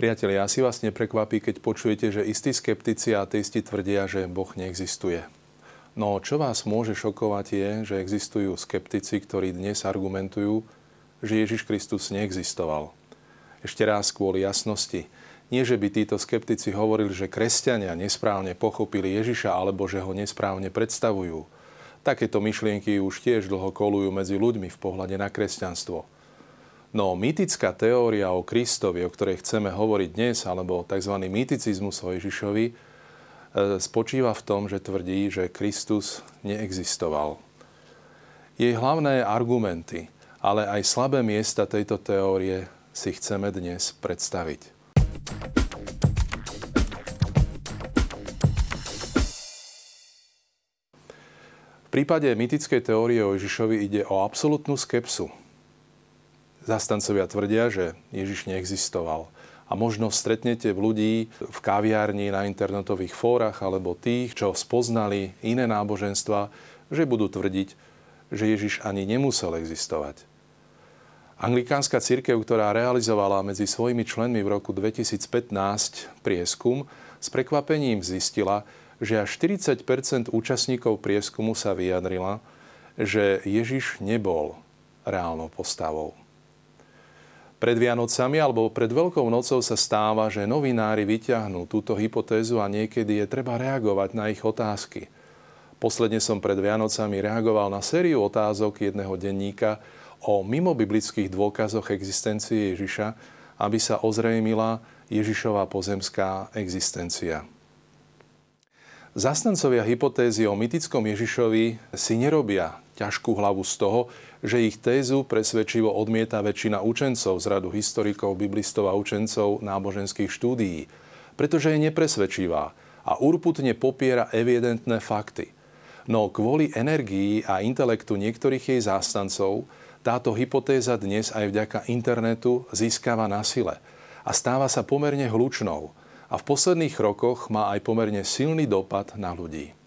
Priatelia, asi vás neprekvapí, keď počujete, že istí skeptici a ateisti tvrdia, že Boh neexistuje. No čo vás môže šokovať je, že existujú skeptici, ktorí dnes argumentujú, že Ježiš Kristus neexistoval. Ešte raz kvôli jasnosti. Nie, že by títo skeptici hovorili, že kresťania nesprávne pochopili Ježiša alebo že ho nesprávne predstavujú. Takéto myšlienky už tiež dlho kolujú medzi ľuďmi v pohľade na kresťanstvo. No mýtická teória o Kristovi, o ktorej chceme hovoriť dnes, alebo tzv. mýticizmus o Ježišovi, e, spočíva v tom, že tvrdí, že Kristus neexistoval. Jej hlavné argumenty, ale aj slabé miesta tejto teórie si chceme dnes predstaviť. V prípade mytickej teórie o Ježišovi ide o absolútnu skepsu, Zastancovia tvrdia, že Ježiš neexistoval. A možno stretnete v ľudí v kaviárni, na internetových fórach alebo tých, čo spoznali iné náboženstva, že budú tvrdiť, že Ježiš ani nemusel existovať. Anglikánska církev, ktorá realizovala medzi svojimi členmi v roku 2015 prieskum, s prekvapením zistila, že až 40% účastníkov prieskumu sa vyjadrila, že Ježiš nebol reálnou postavou. Pred Vianocami alebo pred Veľkou nocou sa stáva, že novinári vyťahnú túto hypotézu a niekedy je treba reagovať na ich otázky. Posledne som pred Vianocami reagoval na sériu otázok jedného denníka o mimobiblických dôkazoch existencie Ježiša, aby sa ozrejmila Ježišová pozemská existencia. Zastancovia hypotézy o mytickom Ježišovi si nerobia ťažkú hlavu z toho, že ich tézu presvedčivo odmieta väčšina učencov z radu historikov, biblistov a učencov náboženských štúdií, pretože je nepresvedčivá a urputne popiera evidentné fakty. No kvôli energii a intelektu niektorých jej zástancov táto hypotéza dnes aj vďaka internetu získava na sile a stáva sa pomerne hlučnou a v posledných rokoch má aj pomerne silný dopad na ľudí.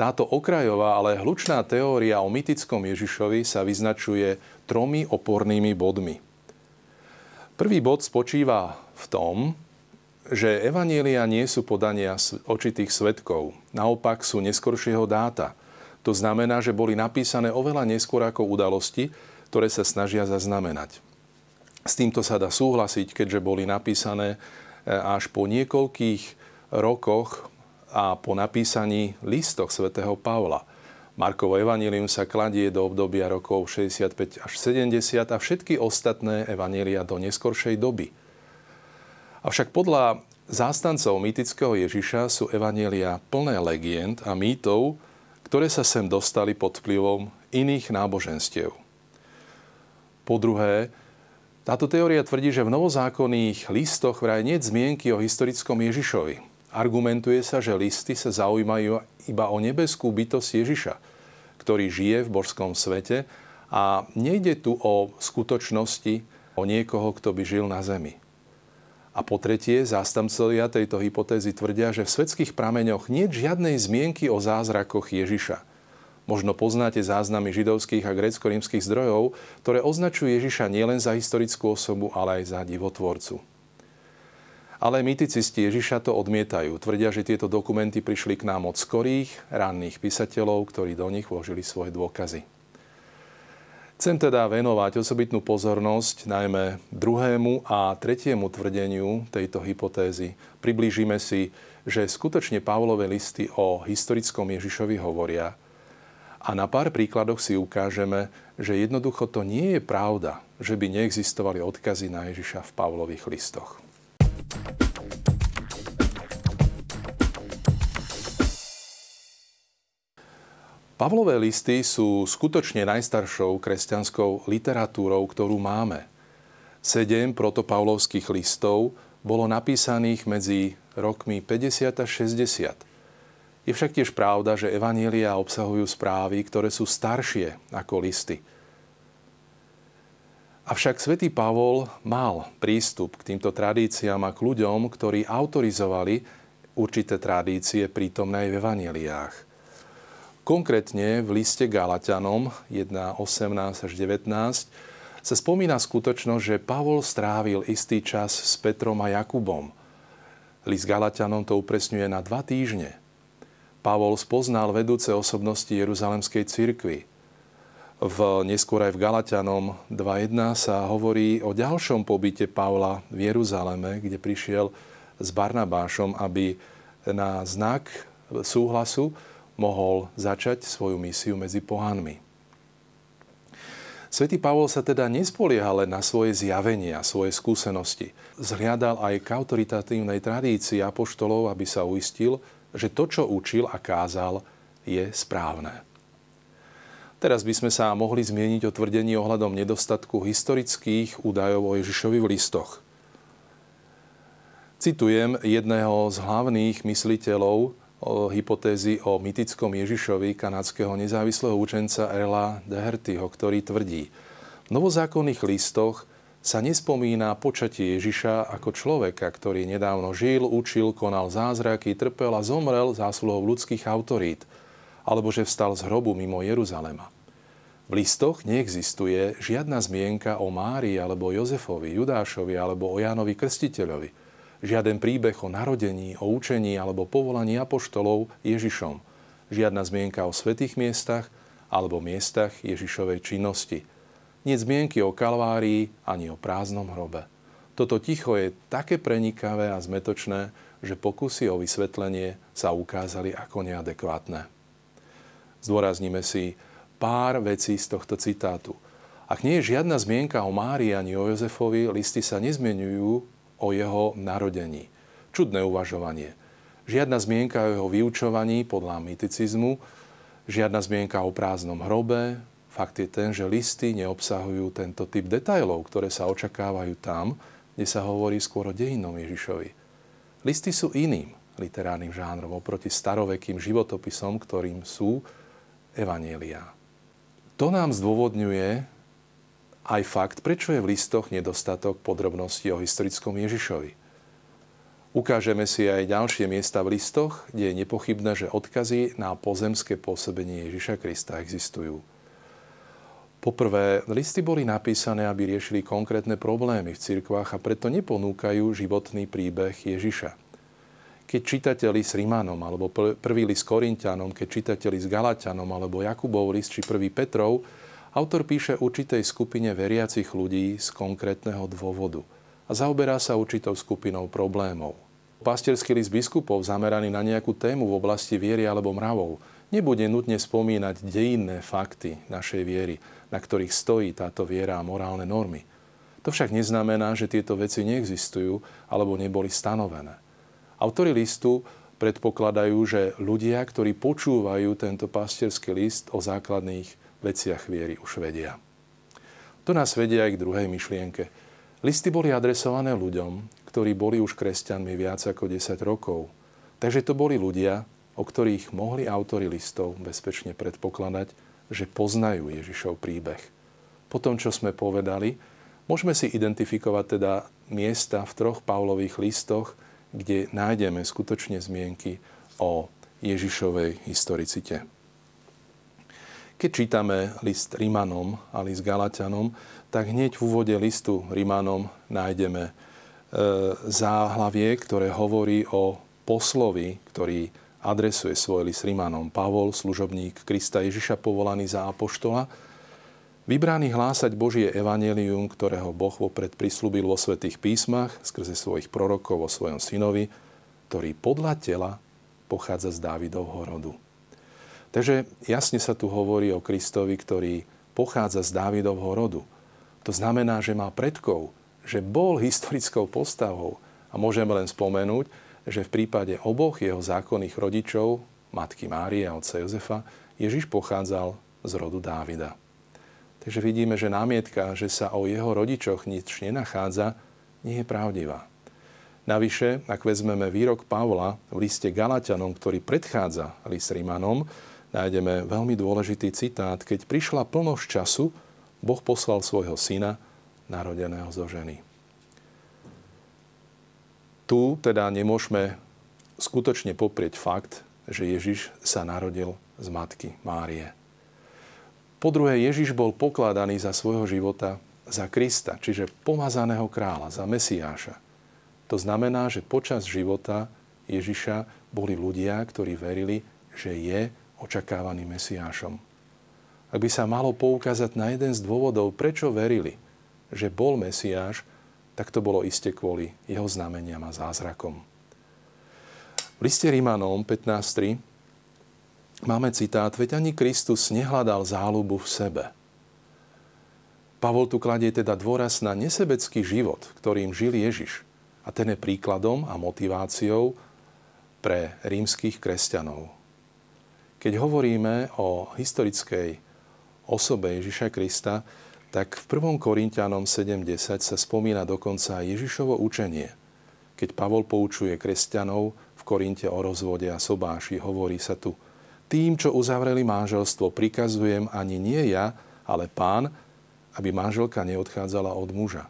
Táto okrajová, ale hlučná teória o mytickom Ježišovi sa vyznačuje tromi opornými bodmi. Prvý bod spočíva v tom, že evanielia nie sú podania očitých svetkov, naopak sú neskoršieho dáta. To znamená, že boli napísané oveľa neskôr ako udalosti, ktoré sa snažia zaznamenať. S týmto sa dá súhlasiť, keďže boli napísané e, až po niekoľkých rokoch a po napísaní listoch svätého Pavla. Markovo evanílium sa kladie do obdobia rokov 65 až 70 a všetky ostatné evanília do neskoršej doby. Avšak podľa zástancov mýtického Ježiša sú evanielia plné legend a mýtov, ktoré sa sem dostali pod vplyvom iných náboženstiev. Po druhé, táto teória tvrdí, že v novozákonných listoch vraj nie zmienky o historickom Ježišovi. Argumentuje sa, že listy sa zaujímajú iba o nebeskú bytosť Ježiša, ktorý žije v božskom svete a nejde tu o skutočnosti, o niekoho, kto by žil na zemi. A po tretie, zástancovia tejto hypotézy tvrdia, že v svetských prameňoch nie je žiadnej zmienky o zázrakoch Ježiša. Možno poznáte záznamy židovských a grecko-rímskych zdrojov, ktoré označujú Ježiša nielen za historickú osobu, ale aj za divotvorcu. Ale myticisti Ježiša to odmietajú. Tvrdia, že tieto dokumenty prišli k nám od skorých, ranných písateľov, ktorí do nich vložili svoje dôkazy. Chcem teda venovať osobitnú pozornosť najmä druhému a tretiemu tvrdeniu tejto hypotézy. Priblížime si, že skutočne Pavlové listy o historickom Ježišovi hovoria a na pár príkladoch si ukážeme, že jednoducho to nie je pravda, že by neexistovali odkazy na Ježiša v Pavlových listoch. Pavlové listy sú skutočne najstaršou kresťanskou literatúrou, ktorú máme. Sedem protopavlovských listov bolo napísaných medzi rokmi 50 a 60. Je však tiež pravda, že evanielia obsahujú správy, ktoré sú staršie ako listy. Avšak svätý Pavol mal prístup k týmto tradíciám a k ľuďom, ktorí autorizovali určité tradície prítomné aj v evaneliách. Konkrétne v liste Galatianom 1.18 až 19 sa spomína skutočnosť, že Pavol strávil istý čas s Petrom a Jakubom. List Galatianom to upresňuje na dva týždne. Pavol spoznal vedúce osobnosti Jeruzalemskej cirkvi. V, neskôr aj v Galatianom 2.1 sa hovorí o ďalšom pobyte Pavla v Jeruzaleme, kde prišiel s Barnabášom, aby na znak súhlasu mohol začať svoju misiu medzi pohanmi. Svetý Pavol sa teda nespolieha len na svoje zjavenia, svoje skúsenosti. Zhliadal aj k autoritatívnej tradícii apoštolov, aby sa uistil, že to, čo učil a kázal, je správne. Teraz by sme sa mohli zmieniť o tvrdení ohľadom nedostatku historických údajov o Ježišovi v listoch. Citujem jedného z hlavných mysliteľov o hypotézy o mytickom Ježišovi kanadského nezávislého učenca Erla Dehertyho, ktorý tvrdí, v novozákonných listoch sa nespomína počatie Ježiša ako človeka, ktorý nedávno žil, učil, konal zázraky, trpel a zomrel zásluhou ľudských autorít, alebo že vstal z hrobu mimo Jeruzalema. V listoch neexistuje žiadna zmienka o Márii alebo Jozefovi, Judášovi alebo o Jánovi Krstiteľovi – Žiaden príbeh o narodení, o učení alebo povolaní apoštolov Ježišom. Žiadna zmienka o svetých miestach alebo miestach Ježišovej činnosti. Nie zmienky o Kalvárii ani o prázdnom hrobe. Toto ticho je také prenikavé a zmetočné, že pokusy o vysvetlenie sa ukázali ako neadekvátne. Zdôrazníme si pár vecí z tohto citátu. Ak nie je žiadna zmienka o Márii ani o Jozefovi, listy sa nezmenujú o jeho narodení. Čudné uvažovanie. Žiadna zmienka o jeho vyučovaní podľa myticizmu, žiadna zmienka o prázdnom hrobe. Fakt je ten, že listy neobsahujú tento typ detajlov, ktoré sa očakávajú tam, kde sa hovorí skôr o dejinom Ježišovi. Listy sú iným literárnym žánrom oproti starovekým životopisom, ktorým sú evanielia. To nám zdôvodňuje aj fakt, prečo je v listoch nedostatok podrobností o historickom Ježišovi. Ukážeme si aj ďalšie miesta v listoch, kde je nepochybné, že odkazy na pozemské pôsobenie Ježiša Krista existujú. Poprvé, listy boli napísané, aby riešili konkrétne problémy v cirkvách a preto neponúkajú životný príbeh Ježiša. Keď čítate list Rimanom, alebo prvý list Korintianom, keď čítate list Galatianom, alebo Jakubov list, či prvý Petrov, Autor píše určitej skupine veriacich ľudí z konkrétneho dôvodu a zaoberá sa určitou skupinou problémov. Pastierský list biskupov zameraný na nejakú tému v oblasti viery alebo mravov nebude nutne spomínať dejinné fakty našej viery, na ktorých stojí táto viera a morálne normy. To však neznamená, že tieto veci neexistujú alebo neboli stanovené. Autori listu predpokladajú, že ľudia, ktorí počúvajú tento pastierský list o základných veciach viery už vedia. To nás vedia aj k druhej myšlienke. Listy boli adresované ľuďom, ktorí boli už kresťanmi viac ako 10 rokov. Takže to boli ľudia, o ktorých mohli autory listov bezpečne predpokladať, že poznajú Ježišov príbeh. Po tom, čo sme povedali, môžeme si identifikovať teda miesta v troch Pavlových listoch, kde nájdeme skutočne zmienky o Ježišovej historicite. Keď čítame list Rímanom a list Galatianom, tak hneď v úvode listu Rímanom nájdeme e, záhlavie, ktoré hovorí o poslovi, ktorý adresuje svoj list Rímanom. Pavol, služobník Krista Ježiša, povolaný za apoštola, vybraný hlásať Božie evanelium, ktorého Boh vopred prislúbil vo svetých písmach skrze svojich prorokov o svojom synovi, ktorý podľa tela pochádza z Dávidovho rodu. Takže jasne sa tu hovorí o Kristovi, ktorý pochádza z Dávidovho rodu. To znamená, že má predkov, že bol historickou postavou. A môžeme len spomenúť, že v prípade oboch jeho zákonných rodičov, matky Márie a otca Jozefa, Ježiš pochádzal z rodu Dávida. Takže vidíme, že námietka, že sa o jeho rodičoch nič nenachádza, nie je pravdivá. Navyše, ak vezmeme výrok Pavla v liste Galatianom, ktorý predchádza list Rímanom, nájdeme veľmi dôležitý citát. Keď prišla plnosť času, Boh poslal svojho syna, narodeného zo ženy. Tu teda nemôžeme skutočne poprieť fakt, že Ježiš sa narodil z matky Márie. Po druhé, Ježiš bol pokladaný za svojho života za Krista, čiže pomazaného kráľa, za Mesiáša. To znamená, že počas života Ježiša boli ľudia, ktorí verili, že je očakávaným Mesiášom. Ak by sa malo poukázať na jeden z dôvodov, prečo verili, že bol Mesiáš, tak to bolo iste kvôli jeho znameniam a zázrakom. V liste Rímanom 15.3 máme citát, veď ani Kristus nehľadal záľubu v sebe. Pavol tu kladie teda dôraz na nesebecký život, ktorým žil Ježiš. A ten je príkladom a motiváciou pre rímskych kresťanov. Keď hovoríme o historickej osobe Ježiša Krista, tak v 1. Korintianom 7.10 sa spomína dokonca Ježišovo učenie. Keď Pavol poučuje kresťanov v Korinte o rozvode a sobáši, hovorí sa tu Tým, čo uzavreli manželstvo, prikazujem ani nie ja, ale pán, aby manželka neodchádzala od muža.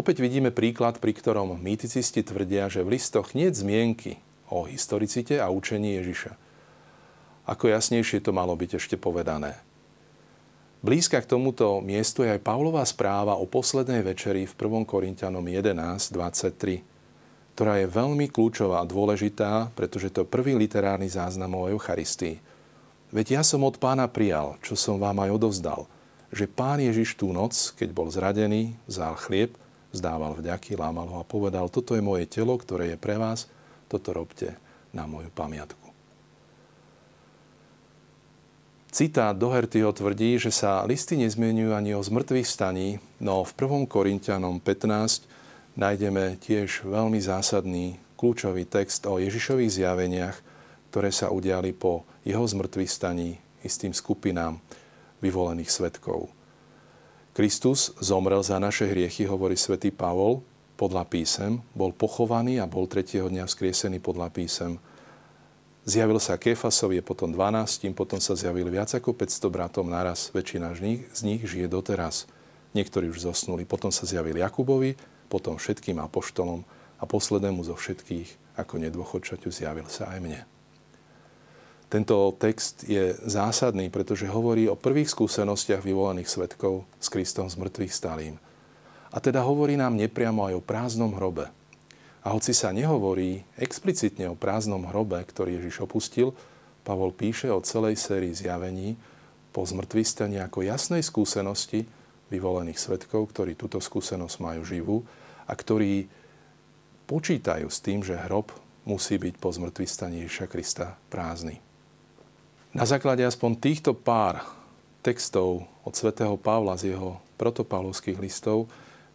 Opäť vidíme príklad, pri ktorom mýticisti tvrdia, že v listoch nie zmienky o historicite a učení Ježiša ako jasnejšie to malo byť ešte povedané. Blízka k tomuto miestu je aj Pavlová správa o poslednej večeri v 1. Korintianom 11.23, ktorá je veľmi kľúčová a dôležitá, pretože to prvý literárny záznam o Eucharistii. Veď ja som od pána prijal, čo som vám aj odovzdal, že pán Ježiš tú noc, keď bol zradený, vzal chlieb, zdával vďaky, lámal ho a povedal, toto je moje telo, ktoré je pre vás, toto robte na moju pamiatku. Citát Dohertyho tvrdí, že sa listy nezmenujú ani o zmrtvých staní, no v 1. Korintianom 15 nájdeme tiež veľmi zásadný kľúčový text o Ježišových zjaveniach, ktoré sa udiali po jeho zmrtvých staní istým skupinám vyvolených svetkov. Kristus zomrel za naše hriechy, hovorí svätý Pavol, podľa písem, bol pochovaný a bol tretieho dňa vzkriesený podľa písem – Zjavil sa Kefasovi, potom 12, potom sa zjavil viac ako 500 bratom naraz. Väčšina z nich, z nich žije doteraz. Niektorí už zosnuli. Potom sa zjavil Jakubovi, potom všetkým apoštolom a poslednému zo všetkých, ako nedôchodčaťu, zjavil sa aj mne. Tento text je zásadný, pretože hovorí o prvých skúsenostiach vyvolaných svetkov s Kristom z mŕtvych stalým. A teda hovorí nám nepriamo aj o prázdnom hrobe, a hoci sa nehovorí explicitne o prázdnom hrobe, ktorý Ježiš opustil, Pavol píše o celej sérii zjavení po zmrtvistení ako jasnej skúsenosti vyvolených svetkov, ktorí túto skúsenosť majú živú a ktorí počítajú s tým, že hrob musí byť po zmrtvistaní Ježiša Krista prázdny. Na základe aspoň týchto pár textov od svätého Pavla z jeho protopavlovských listov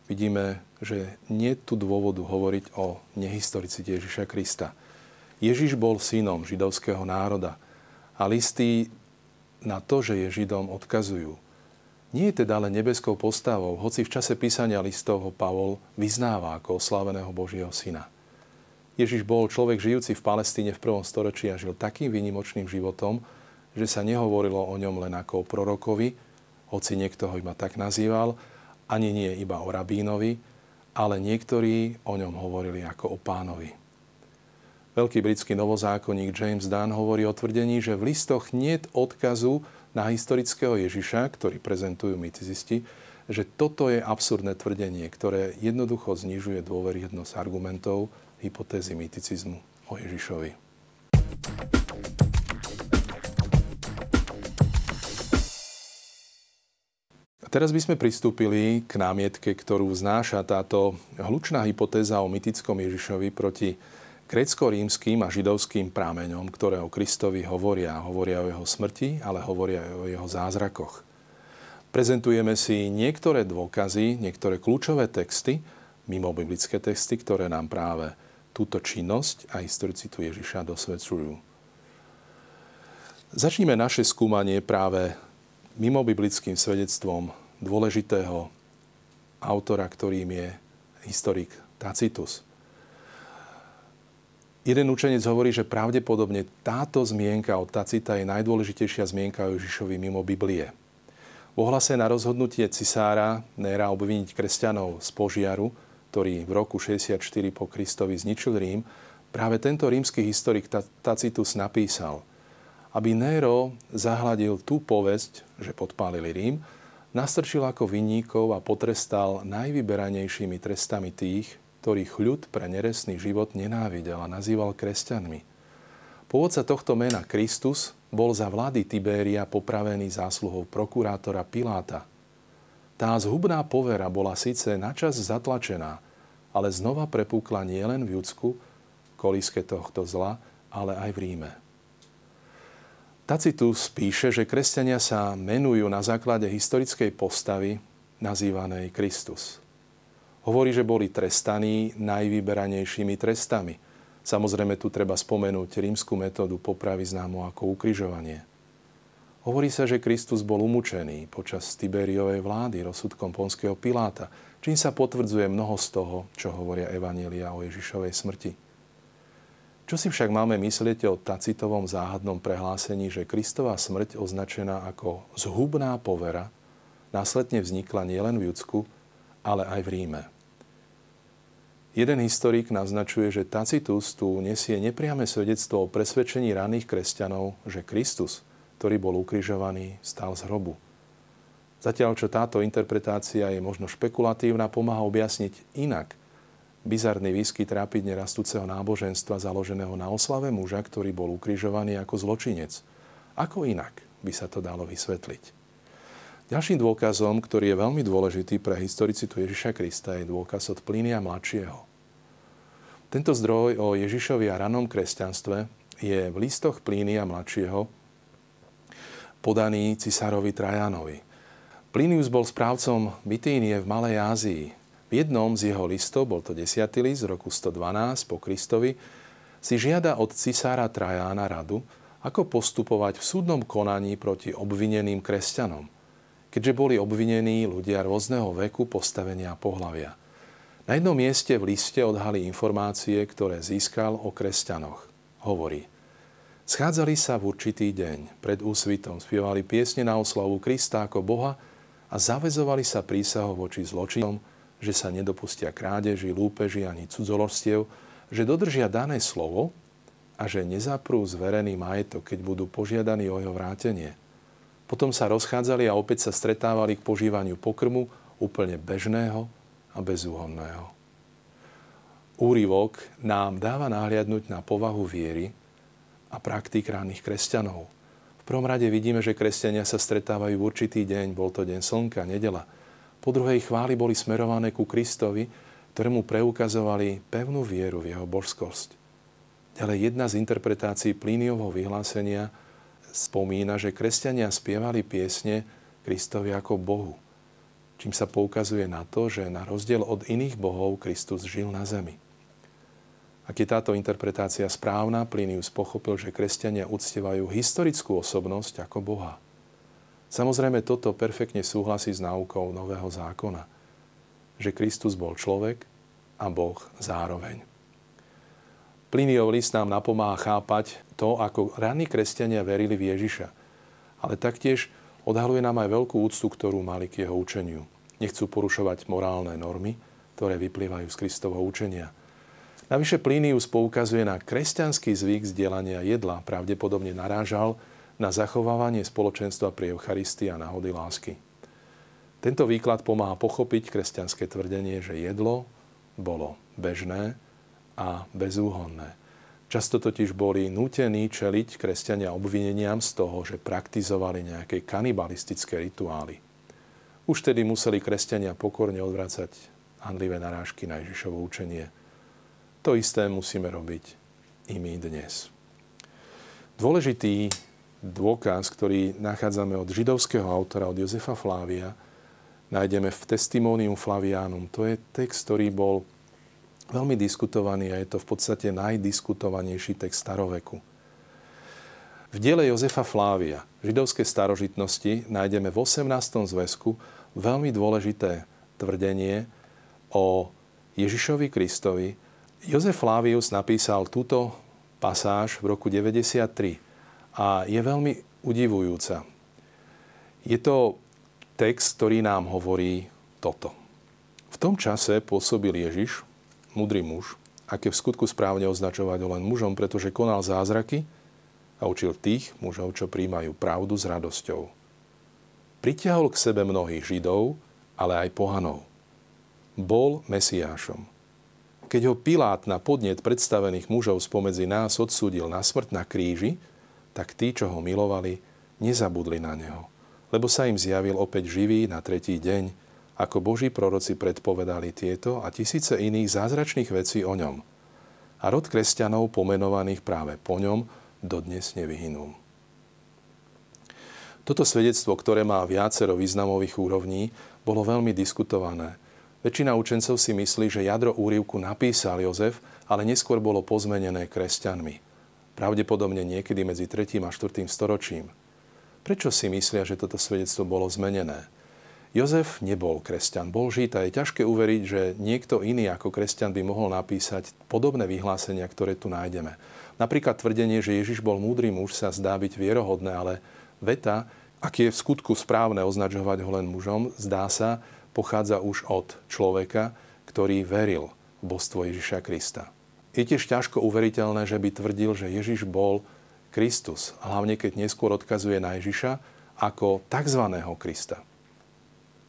vidíme, že nie tu dôvodu hovoriť o nehistoricite Ježiša Krista. Ježiš bol synom židovského národa a listy na to, že je Židom, odkazujú. Nie je teda len nebeskou postavou, hoci v čase písania listov ho Pavol vyznáva ako osláveného Božieho syna. Ježiš bol človek žijúci v Palestíne v prvom storočí a žil takým výnimočným životom, že sa nehovorilo o ňom len ako o prorokovi, hoci niekto ho iba tak nazýval, ani nie iba o rabínovi, ale niektorí o ňom hovorili ako o pánovi. Veľký britský novozákonník James Dunn hovorí o tvrdení, že v listoch nie odkazu na historického Ježiša, ktorý prezentujú mytizisti, že toto je absurdné tvrdenie, ktoré jednoducho znižuje dôveryhodnosť argumentov hypotézy myticizmu o Ježišovi. Teraz by sme pristúpili k námietke, ktorú znáša táto hlučná hypotéza o mytickom Ježišovi proti grecko-rímským a židovským prámeňom, ktoré o Kristovi hovoria. Hovoria o jeho smrti, ale hovoria aj o jeho zázrakoch. Prezentujeme si niektoré dôkazy, niektoré kľúčové texty, mimo biblické texty, ktoré nám práve túto činnosť a historicitu Ježiša dosvedčujú. Začníme naše skúmanie práve mimo biblickým svedectvom dôležitého autora, ktorým je historik Tacitus. Jeden učenec hovorí, že pravdepodobne táto zmienka od Tacita je najdôležitejšia zmienka o Ježišovi mimo Biblie. V ohlase na rozhodnutie cisára Néra obviniť kresťanov z požiaru, ktorý v roku 64 po Kristovi zničil Rím, Práve tento rímsky historik Tacitus napísal, aby Nero zahladil tú povesť, že podpálili Rím, nastrčil ako vinníkov a potrestal najvyberanejšími trestami tých, ktorých ľud pre neresný život nenávidel a nazýval kresťanmi. Pôvodca tohto mena Kristus bol za vlády Tibéria popravený zásluhou prokurátora Piláta. Tá zhubná povera bola síce načas zatlačená, ale znova prepúkla nielen v Judsku, kolíske tohto zla, ale aj v Ríme. Tacitus píše, že kresťania sa menujú na základe historickej postavy nazývanej Kristus. Hovorí, že boli trestaní najvyberanejšími trestami. Samozrejme tu treba spomenúť rímsku metódu popravy známu ako ukrižovanie. Hovorí sa, že Kristus bol umúčený počas Tiberiovej vlády rozsudkom ponského Piláta, čím sa potvrdzuje mnoho z toho, čo hovoria Evanielia o Ježišovej smrti. Čo si však máme myslieť o Tacitovom záhadnom prehlásení, že Kristová smrť označená ako zhubná povera následne vznikla nielen v Judsku, ale aj v Ríme. Jeden historik naznačuje, že Tacitus tu nesie nepriame svedectvo o presvedčení raných kresťanov, že Kristus, ktorý bol ukrižovaný, stal z hrobu. Zatiaľ, čo táto interpretácia je možno špekulatívna, pomáha objasniť inak – bizarný výskyt rápidne rastúceho náboženstva založeného na oslave muža, ktorý bol ukrižovaný ako zločinec. Ako inak by sa to dalo vysvetliť? Ďalším dôkazom, ktorý je veľmi dôležitý pre historicitu Ježiša Krista, je dôkaz od Plínia mladšieho. Tento zdroj o Ježišovi a ranom kresťanstve je v listoch Plínia mladšieho podaný cisárovi Trajanovi. Plinius bol správcom Bitínie v Malej Ázii, v jednom z jeho listov, bol to 10. list z roku 112 po Kristovi, si žiada od cisára Trajána radu, ako postupovať v súdnom konaní proti obvineným kresťanom, keďže boli obvinení ľudia rôzneho veku, postavenia a pohlavia. Na jednom mieste v liste odhali informácie, ktoré získal o kresťanoch. Hovorí, schádzali sa v určitý deň, pred úsvitom, spievali piesne na oslavu Krista ako Boha a zavezovali sa prísahou voči zločinom, že sa nedopustia krádeži, lúpeži ani cudzolostiev, že dodržia dané slovo a že nezaprú zverený majetok, keď budú požiadaní o jeho vrátenie. Potom sa rozchádzali a opäť sa stretávali k požívaniu pokrmu úplne bežného a bezúhonného. Úrivok nám dáva nahliadnúť na povahu viery a praktík ranných kresťanov. V prvom rade vidíme, že kresťania sa stretávajú v určitý deň, bol to deň slnka, nedela – po druhej chvály boli smerované ku Kristovi, ktorému preukazovali pevnú vieru v jeho božskosť. Ďalej jedna z interpretácií Plíniovho vyhlásenia spomína, že kresťania spievali piesne Kristovi ako Bohu, čím sa poukazuje na to, že na rozdiel od iných bohov Kristus žil na zemi. Ak je táto interpretácia správna, Plinius pochopil, že kresťania uctievajú historickú osobnosť ako Boha – Samozrejme, toto perfektne súhlasí s náukou Nového zákona, že Kristus bol človek a Boh zároveň. Pliniov list nám napomáha chápať to, ako ranní kresťania verili v Ježiša, ale taktiež odhaluje nám aj veľkú úctu, ktorú mali k jeho učeniu. Nechcú porušovať morálne normy, ktoré vyplývajú z Kristovho učenia. Navyše Plinius poukazuje na kresťanský zvyk zdieľania jedla, pravdepodobne narážal na zachovávanie spoločenstva pri Eucharistii a náhody lásky. Tento výklad pomáha pochopiť kresťanské tvrdenie, že jedlo bolo bežné a bezúhonné. Často totiž boli nútení čeliť kresťania obvineniam z toho, že praktizovali nejaké kanibalistické rituály. Už tedy museli kresťania pokorne odvracať handlivé narážky na Ježišovo učenie. To isté musíme robiť i my dnes. Dôležitý dôkaz, ktorý nachádzame od židovského autora, od Jozefa Flávia, nájdeme v Testimonium Flavianum. To je text, ktorý bol veľmi diskutovaný a je to v podstate najdiskutovanejší text staroveku. V diele Jozefa Flávia, židovské starožitnosti, nájdeme v 18. zväzku veľmi dôležité tvrdenie o Ježišovi Kristovi. Jozef Flávius napísal túto pasáž v roku 93 a je veľmi udivujúca. Je to text, ktorý nám hovorí toto. V tom čase pôsobil Ježiš, mudrý muž, aké v skutku správne označovať len mužom, pretože konal zázraky a učil tých mužov, čo príjmajú pravdu s radosťou. Pritiahol k sebe mnohých Židov, ale aj pohanov. Bol Mesiášom. Keď ho Pilát na podnet predstavených mužov spomedzi nás odsúdil na smrť na kríži, tak tí, čo ho milovali, nezabudli na neho, lebo sa im zjavil opäť živý na tretí deň, ako Boží proroci predpovedali tieto a tisíce iných zázračných vecí o ňom. A rod kresťanov pomenovaných práve po ňom dodnes nevyhynul. Toto svedectvo, ktoré má viacero významových úrovní, bolo veľmi diskutované. Väčšina učencov si myslí, že jadro úrivku napísal Jozef, ale neskôr bolo pozmenené kresťanmi. Pravdepodobne niekedy medzi 3. a 4. storočím. Prečo si myslia, že toto svedectvo bolo zmenené? Jozef nebol kresťan, bol žid a je ťažké uveriť, že niekto iný ako kresťan by mohol napísať podobné vyhlásenia, ktoré tu nájdeme. Napríklad tvrdenie, že Ježiš bol múdry muž, sa zdá byť vierohodné, ale veta, ak je v skutku správne označovať ho len mužom, zdá sa, pochádza už od človeka, ktorý veril v božstvo Ježiša Krista. Je tiež ťažko uveriteľné, že by tvrdil, že Ježiš bol Kristus, hlavne keď neskôr odkazuje na Ježiša ako tzv. Krista.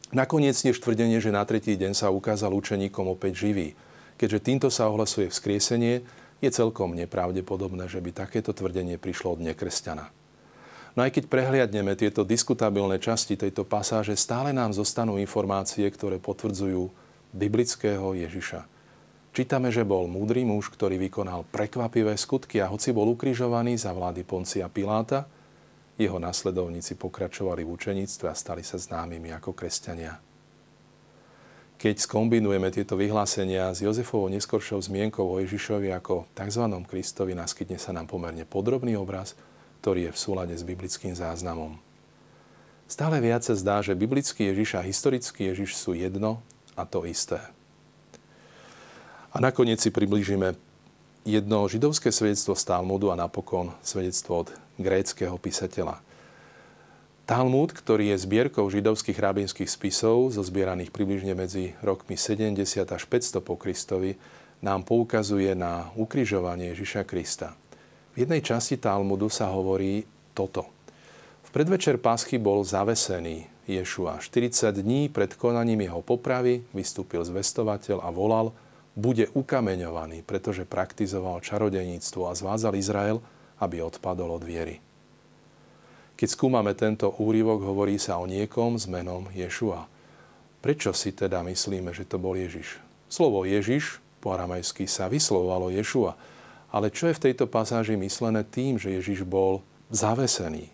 Nakoniec tiež tvrdenie, že na tretí deň sa ukázal učeníkom opäť živý. Keďže týmto sa ohlasuje vzkriesenie, je celkom nepravdepodobné, že by takéto tvrdenie prišlo od nekresťana. No aj keď prehliadneme tieto diskutabilné časti tejto pasáže, stále nám zostanú informácie, ktoré potvrdzujú biblického Ježiša. Čítame, že bol múdry muž, ktorý vykonal prekvapivé skutky a hoci bol ukrižovaný za vlády Poncia Piláta, jeho nasledovníci pokračovali v učeníctve a stali sa známymi ako kresťania. Keď skombinujeme tieto vyhlásenia s Jozefovou neskoršou zmienkou o Ježišovi ako tzv. Kristovi, naskytne sa nám pomerne podrobný obraz, ktorý je v súlade s biblickým záznamom. Stále viac sa zdá, že biblický Ježiš a historický Ježiš sú jedno a to isté. A nakoniec si priblížime jedno židovské svedectvo z Talmudu a napokon svedectvo od gréckého písateľa. Talmud, ktorý je zbierkou židovských rabínskych spisov, zozbieraných približne medzi rokmi 70 až 500 po Kristovi, nám poukazuje na ukrižovanie Ježiša Krista. V jednej časti Talmudu sa hovorí toto. V predvečer Paschy bol zavesený Ješua. 40 dní pred konaním jeho popravy vystúpil zvestovateľ a volal, bude ukameňovaný, pretože praktizoval čarodejníctvo a zvádzal Izrael, aby odpadol od viery. Keď skúmame tento úryvok, hovorí sa o niekom s menom Ješua. Prečo si teda myslíme, že to bol Ježiš? Slovo Ježiš po aramejsky sa vyslovovalo Ješua. Ale čo je v tejto pasáži myslené tým, že Ježiš bol zavesený?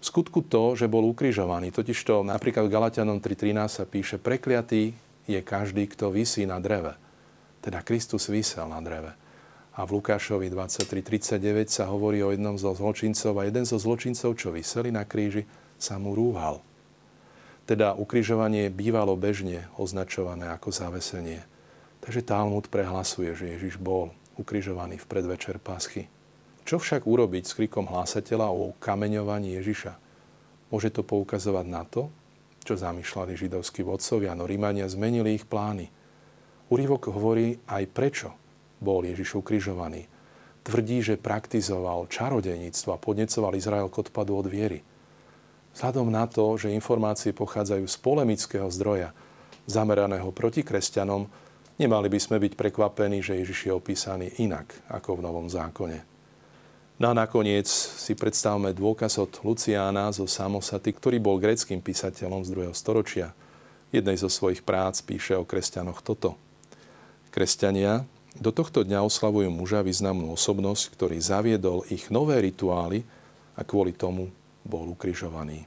V skutku to, že bol ukrižovaný. Totižto napríklad v Galatianom 3.13 sa píše prekliatý je každý, kto vysí na dreve. Teda Kristus vysel na dreve. A v Lukášovi 23.39 sa hovorí o jednom zo zločincov a jeden zo zločincov, čo vyseli na kríži, sa mu rúhal. Teda ukrižovanie bývalo bežne označované ako zavesenie. Takže Talmud prehlasuje, že Ježiš bol ukrižovaný v predvečer Paschy. Čo však urobiť s krikom hlásateľa o kameňovaní Ježiša? Môže to poukazovať na to, čo zamýšľali židovskí vodcovia, no Rímania zmenili ich plány. Úrivok hovorí aj prečo bol Ježiš ukrižovaný. Tvrdí, že praktizoval čarodejníctvo a podnecoval Izrael k odpadu od viery. Vzhľadom na to, že informácie pochádzajú z polemického zdroja, zameraného proti kresťanom, nemali by sme byť prekvapení, že Ježiš je opísaný inak ako v Novom zákone. No a nakoniec si predstavme dôkaz od Luciána zo Samosaty, ktorý bol greckým písateľom z 2. storočia. Jednej zo svojich prác píše o kresťanoch toto. Kresťania do tohto dňa oslavujú muža významnú osobnosť, ktorý zaviedol ich nové rituály a kvôli tomu bol ukrižovaný.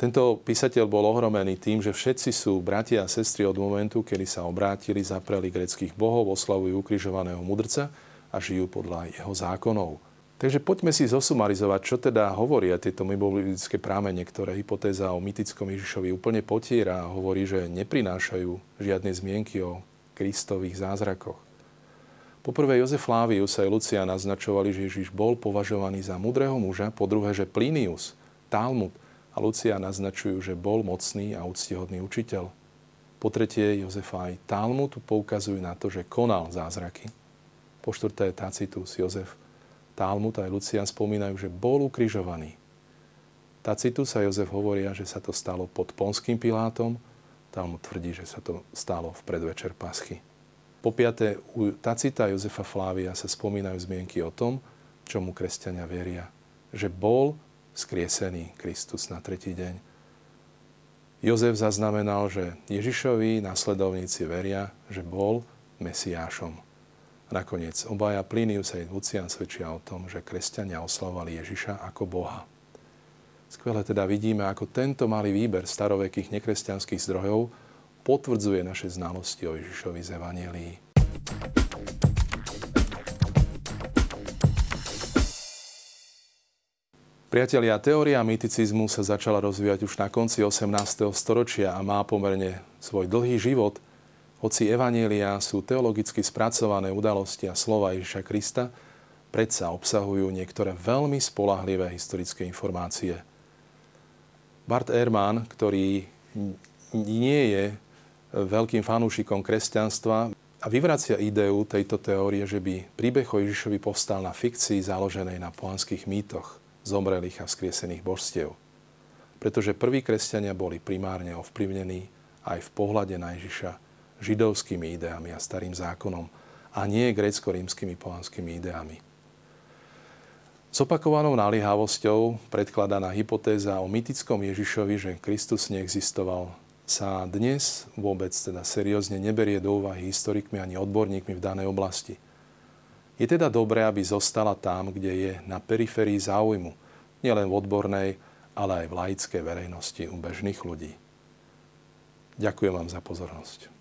Tento písateľ bol ohromený tým, že všetci sú bratia a sestry od momentu, kedy sa obrátili, zapreli greckých bohov, oslavujú ukrižovaného mudrca a žijú podľa jeho zákonov. Takže poďme si zosumarizovať, čo teda hovoria tieto mimobiblické prámene, ktoré hypotéza o mytickom Ježišovi úplne potiera a hovorí, že neprinášajú žiadne zmienky o Kristových zázrakoch. Poprvé Jozef Flávius a Lucia naznačovali, že Ježiš bol považovaný za mudrého muža, po druhé, že Plinius, Talmud a Lucia naznačujú, že bol mocný a úctihodný učiteľ. Po tretie, Jozefa aj Talmud poukazujú na to, že konal zázraky. Po štvrté, Tacitus, Jozef, Talmud aj Lucian spomínajú, že bol ukrižovaný. Tacitus a Jozef hovoria, že sa to stalo pod Ponským Pilátom, Talmud tvrdí, že sa to stalo v predvečer Paschy. Po piaté, u Tacita Jozefa Flávia sa spomínajú zmienky o tom, čomu kresťania veria. Že bol skriesený Kristus na tretí deň. Jozef zaznamenal, že Ježišovi následovníci veria, že bol Mesiášom. Nakoniec obaja Plinius a Lucian svedčia o tom, že kresťania oslavovali Ježiša ako Boha. Skvele teda vidíme, ako tento malý výber starovekých nekresťanských zdrojov potvrdzuje naše znalosti o Ježišovi z Evanielii. Priatelia, teória myticizmu sa začala rozvíjať už na konci 18. storočia a má pomerne svoj dlhý život. Hoci Evanielia sú teologicky spracované udalosti a slova Ježiša Krista, predsa obsahujú niektoré veľmi spolahlivé historické informácie. Bart Ehrman, ktorý nie je veľkým fanúšikom kresťanstva a vyvracia ideu tejto teórie, že by príbeh o Ježišovi povstal na fikcii založenej na pohanských mýtoch zomrelých a vzkriesených božstiev. Pretože prví kresťania boli primárne ovplyvnení aj v pohľade na Ježiša židovskými ideami a starým zákonom a nie grécko-rímskymi pohanskými ideami. S opakovanou naliehavosťou predkladaná hypotéza o mytickom Ježišovi, že Kristus neexistoval, sa dnes vôbec teda seriózne neberie do úvahy historikmi ani odborníkmi v danej oblasti. Je teda dobré, aby zostala tam, kde je na periférii záujmu, nielen v odbornej, ale aj v laickej verejnosti u bežných ľudí. Ďakujem vám za pozornosť.